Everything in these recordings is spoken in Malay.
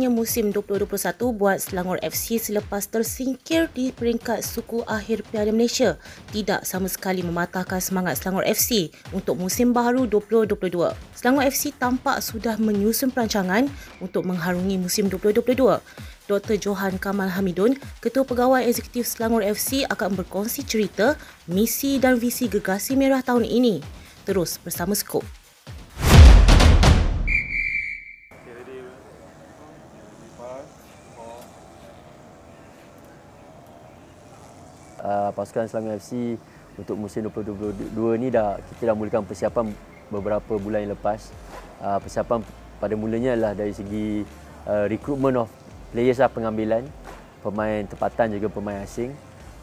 berakhirnya musim 2021 buat Selangor FC selepas tersingkir di peringkat suku akhir Piala Malaysia tidak sama sekali mematahkan semangat Selangor FC untuk musim baru 2022. Selangor FC tampak sudah menyusun perancangan untuk mengharungi musim 2022. Dr. Johan Kamal Hamidun, Ketua Pegawai Eksekutif Selangor FC akan berkongsi cerita, misi dan visi gegasi merah tahun ini. Terus bersama Skop. Uh, pasukan Selangor FC untuk musim 2022 ni dah kita dah mulakan persiapan beberapa bulan yang lepas. Uh, persiapan pada mulanya adalah dari segi uh, recruitment of players lah pengambilan pemain tempatan juga pemain asing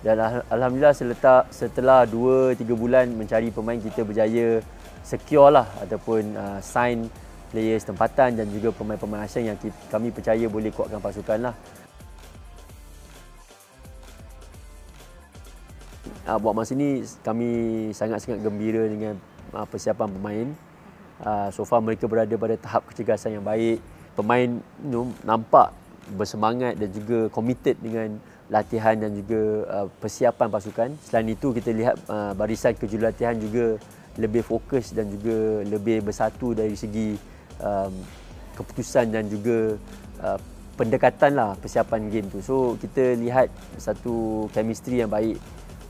dan alhamdulillah setelah setelah 2 3 bulan mencari pemain kita berjaya secure lah ataupun uh, sign players tempatan dan juga pemain-pemain asing yang kami percaya boleh kuatkan pasukan lah. Uh, buat masa ini kami sangat-sangat gembira dengan uh, persiapan pemain. Uh, so far mereka berada pada tahap kecergasan yang baik. Pemain you know, nampak bersemangat dan juga committed dengan latihan dan juga uh, persiapan pasukan. Selain itu kita lihat uh, barisan kejurulatihan juga lebih fokus dan juga lebih bersatu dari segi um, keputusan dan juga uh, pendekatan lah persiapan game tu. So kita lihat satu chemistry yang baik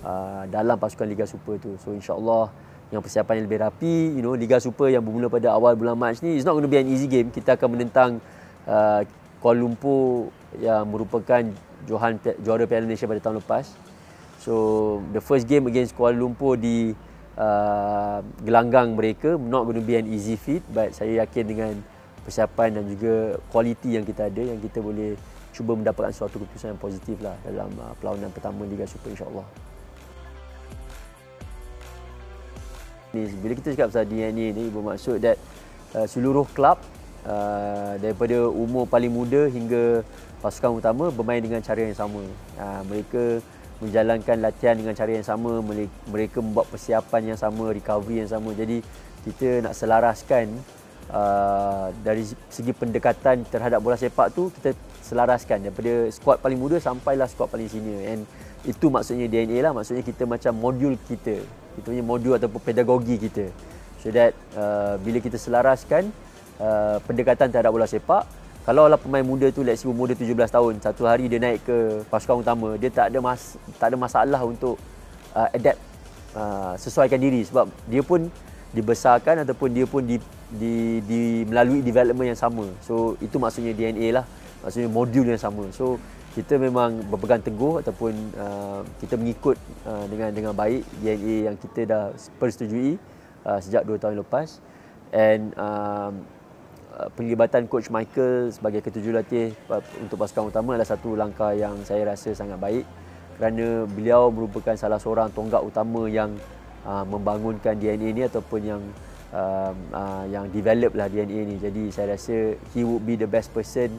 uh, dalam pasukan Liga Super tu. So insya-Allah yang persiapan yang lebih rapi, you know, Liga Super yang bermula pada awal bulan Mac ni it's not going to be an easy game. Kita akan menentang uh, Kuala Lumpur yang merupakan Johan juara Piala Malaysia pada tahun lepas. So the first game against Kuala Lumpur di uh, gelanggang mereka not going to be an easy feat but saya yakin dengan persiapan dan juga kualiti yang kita ada yang kita boleh cuba mendapatkan suatu keputusan yang positif lah dalam uh, perlawanan pertama Liga Super insya-Allah. Ni bila kita cakap pasal DNA ni bermaksud that uh, seluruh klub uh, daripada umur paling muda hingga pasukan utama bermain dengan cara yang sama. Uh, mereka menjalankan latihan dengan cara yang sama mereka membuat persiapan yang sama recovery yang sama. Jadi kita nak selaraskan uh, dari segi pendekatan terhadap bola sepak tu kita selaraskan daripada skuad paling muda sampailah skuad paling senior. And itu maksudnya DNA lah. Maksudnya kita macam modul kita. Kita punya modul ataupun pedagogi kita. So that uh, bila kita selaraskan uh, pendekatan terhadap bola sepak kalau lah pemain muda tu let's say umur dia 17 tahun satu hari dia naik ke pasukan utama dia tak ada mas tak ada masalah untuk uh, adapt uh, sesuaikan diri. Sebab dia pun dibesarkan ataupun dia pun di, di, di melalui development yang sama. So itu maksudnya DNA lah. Maksudnya modul yang sama. So kita memang berpegang teguh ataupun uh, kita mengikut uh, dengan dengan baik DNA yang kita dah persetujui uh, sejak 2 tahun lepas. And um, uh, penglibatan coach Michael sebagai ketujuh latih untuk pasukan utama adalah satu langkah yang saya rasa sangat baik. Kerana beliau merupakan salah seorang tonggak utama yang uh, membangunkan DNA ini ataupun yang uh, uh, yang develop lah DNA ini jadi saya rasa he would be the best person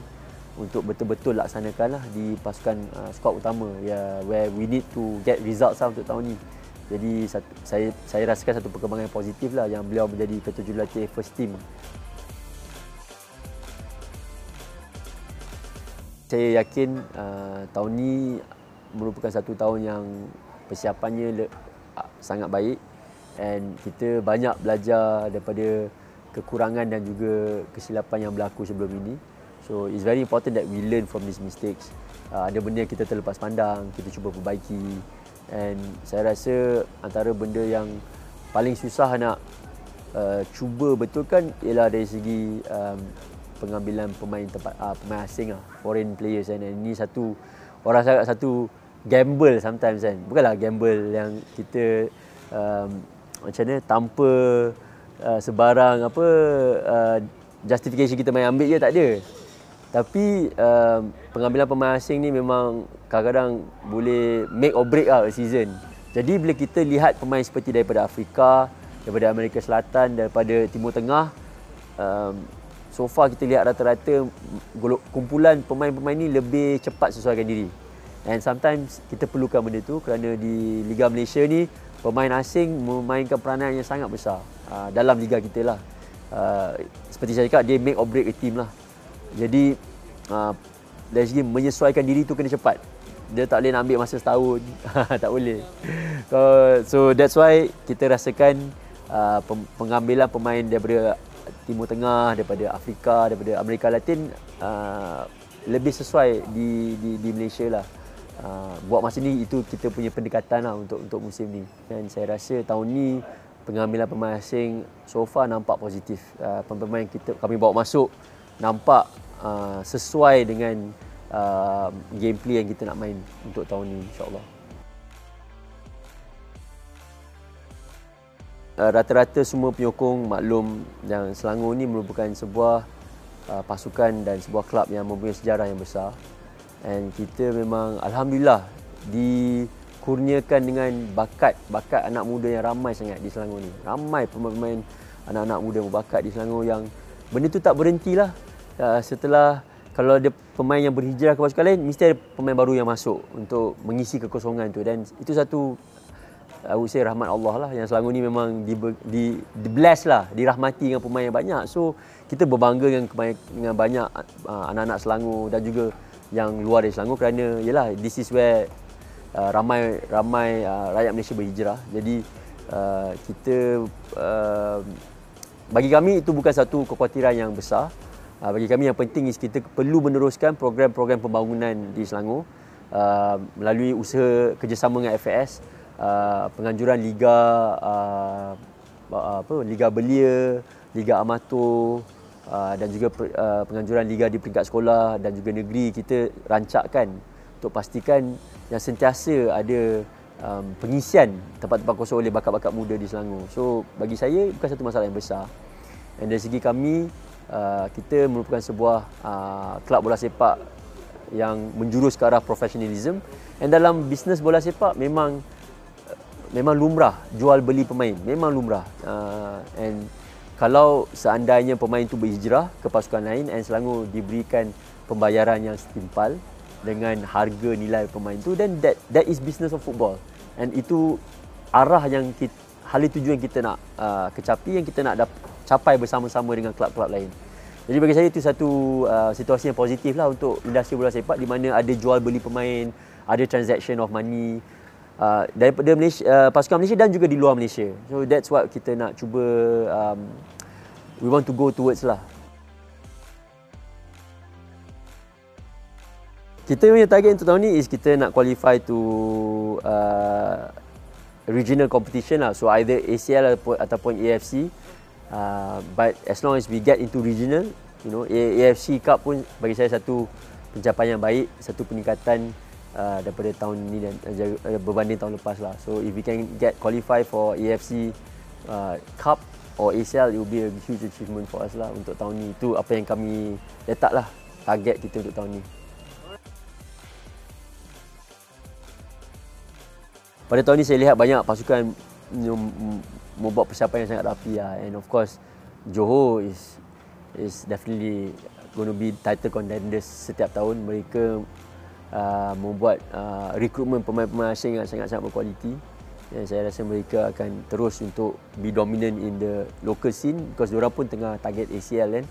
untuk betul-betul laksanakan lah di pasukan uh, skuad utama ya yeah, where we need to get results lah untuk tahun ni. Jadi satu, saya saya rasakan satu perkembangan yang positif lah yang beliau menjadi ketua jurulatih first team. Saya yakin uh, tahun ni merupakan satu tahun yang persiapannya le- uh, sangat baik and kita banyak belajar daripada kekurangan dan juga kesilapan yang berlaku sebelum ini. So it's very important that we learn from these mistakes. Uh, ada benda kita terlepas pandang, kita cuba perbaiki. And saya rasa antara benda yang paling susah nak uh, cuba betulkan ialah dari segi um, pengambilan pemain tempat uh, pemain asing lah, foreign players kan. And ini satu orang sangat satu gamble sometimes kan. Bukanlah gamble yang kita um, macam mana tanpa uh, sebarang apa uh, justification kita main ambil je tak ada. Tapi uh, pengambilan pemain asing ni memang kadang-kadang boleh make or break lah season. Jadi bila kita lihat pemain seperti daripada Afrika, daripada Amerika Selatan, daripada Timur Tengah, um, so far kita lihat rata-rata kumpulan pemain-pemain ni lebih cepat sesuaikan diri. And sometimes kita perlukan benda tu kerana di Liga Malaysia ni pemain asing memainkan peranan yang sangat besar uh, dalam liga kita lah. Uh, seperti saya cakap dia make or break a team lah. Jadi uh, dari segi menyesuaikan diri tu kena cepat. Dia tak boleh nak ambil masa setahun. tak boleh. So, so that's why kita rasakan uh, pengambilan pemain daripada Timur Tengah, daripada Afrika, daripada Amerika Latin uh, lebih sesuai di di, di Malaysia lah. Uh, buat masa ni itu kita punya pendekatan lah untuk untuk musim ni. Dan saya rasa tahun ni pengambilan pemain asing so far nampak positif. Uh, pemain kita kami bawa masuk nampak uh, sesuai dengan uh, gameplay yang kita nak main untuk tahun ni insya-Allah. Uh, rata-rata semua penyokong maklum yang Selangor ni merupakan sebuah uh, pasukan dan sebuah kelab yang mempunyai sejarah yang besar. And kita memang alhamdulillah dikurniakan dengan bakat bakat anak muda yang ramai sangat di Selangor ni. Ramai pemain-pemain anak-anak muda berbakat di Selangor yang benda tu tak berhentilah uh, setelah kalau ada pemain yang berhijrah ke pasukan lain mesti ada pemain baru yang masuk untuk mengisi kekosongan tu. Dan itu satu I would say rahmat Allah lah. Yang Selangor ni memang di, di, di bless lah dirahmati dengan pemain yang banyak. So kita berbangga dengan, dengan banyak uh, anak-anak Selangor dan juga yang luar dari Selangor kerana yalah this is where uh, ramai ramai uh, rakyat Malaysia berhijrah. Jadi uh, kita uh, bagi kami itu bukan satu kekhawatiran yang besar bagi kami yang penting is kita perlu meneruskan program-program pembangunan di Selangor uh, melalui usaha kerjasama dengan FAS Uh, penganjuran liga apa liga belia, liga amatur dan juga penganjuran liga di peringkat sekolah dan juga negeri kita rancakkan untuk pastikan yang sentiasa ada um, pengisian tempat-tempat kosong oleh bakat-bakat muda di Selangor. So bagi saya bukan satu masalah yang besar. Dan dari segi kami uh, kita merupakan sebuah uh, kelab bola sepak yang menjurus ke arah profesionalism. Dan dalam bisnes bola sepak memang memang lumrah jual beli pemain. Memang lumrah. Uh, and kalau seandainya pemain itu berhijrah ke pasukan lain and Selangor diberikan pembayaran yang setimpal dengan harga nilai pemain itu then that that is business of football. And itu arah yang kita, hal tujuan kita nak uh, kecapi yang kita nak dap- capai bersama-sama dengan klub-klub lain. Jadi bagi saya itu satu uh, situasi yang positif lah untuk industri bola sepak di mana ada jual beli pemain, ada transaction of money, uh, daripada Malaysia, uh, pasukan Malaysia dan juga di luar Malaysia. So that's what kita nak cuba um, we want to go towards lah. Kita punya target untuk tahun ni is kita nak qualify to uh, regional competition lah. So either ACL ataupun AFC. Uh, but as long as we get into regional, you know, AFC Cup pun bagi saya satu pencapaian yang baik, satu peningkatan uh, daripada tahun ini dan uh, berbanding tahun lepas lah. So if we can get qualify for AFC uh, Cup or ACL, it will be a huge achievement for us lah untuk tahun ini. Itu apa yang kami letak lah target kita untuk tahun ini. Pada tahun ini saya lihat banyak pasukan membuat persiapan yang sangat rapi lah. And of course, Johor is is definitely going to be title contenders setiap tahun. Mereka uh, membuat uh, rekrutmen pemain-pemain asing yang sangat-sangat berkualiti dan saya rasa mereka akan terus untuk be dominant in the local scene because diorang pun tengah target ACL kan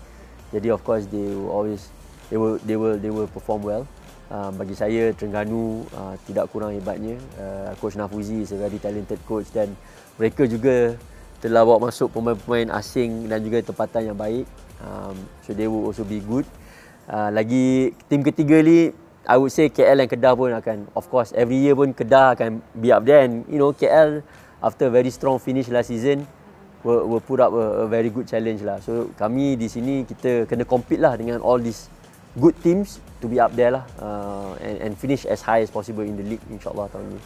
jadi of course they will always they will they will they will perform well uh, bagi saya Terengganu uh, tidak kurang hebatnya. Uh, coach Nafuzi is a very talented coach dan mereka juga telah bawa masuk pemain-pemain asing dan juga tempatan yang baik. Um, so they will also be good. Uh, lagi tim ketiga ni I would say KL dan Kedah pun akan of course every year pun Kedah akan be up there. And you know KL after very strong finish last season will, will put up a, a very good challenge lah. So kami di sini kita kena compete lah dengan all these good teams to be up there lah uh, and, and finish as high as possible in the league insyaAllah tahun ni.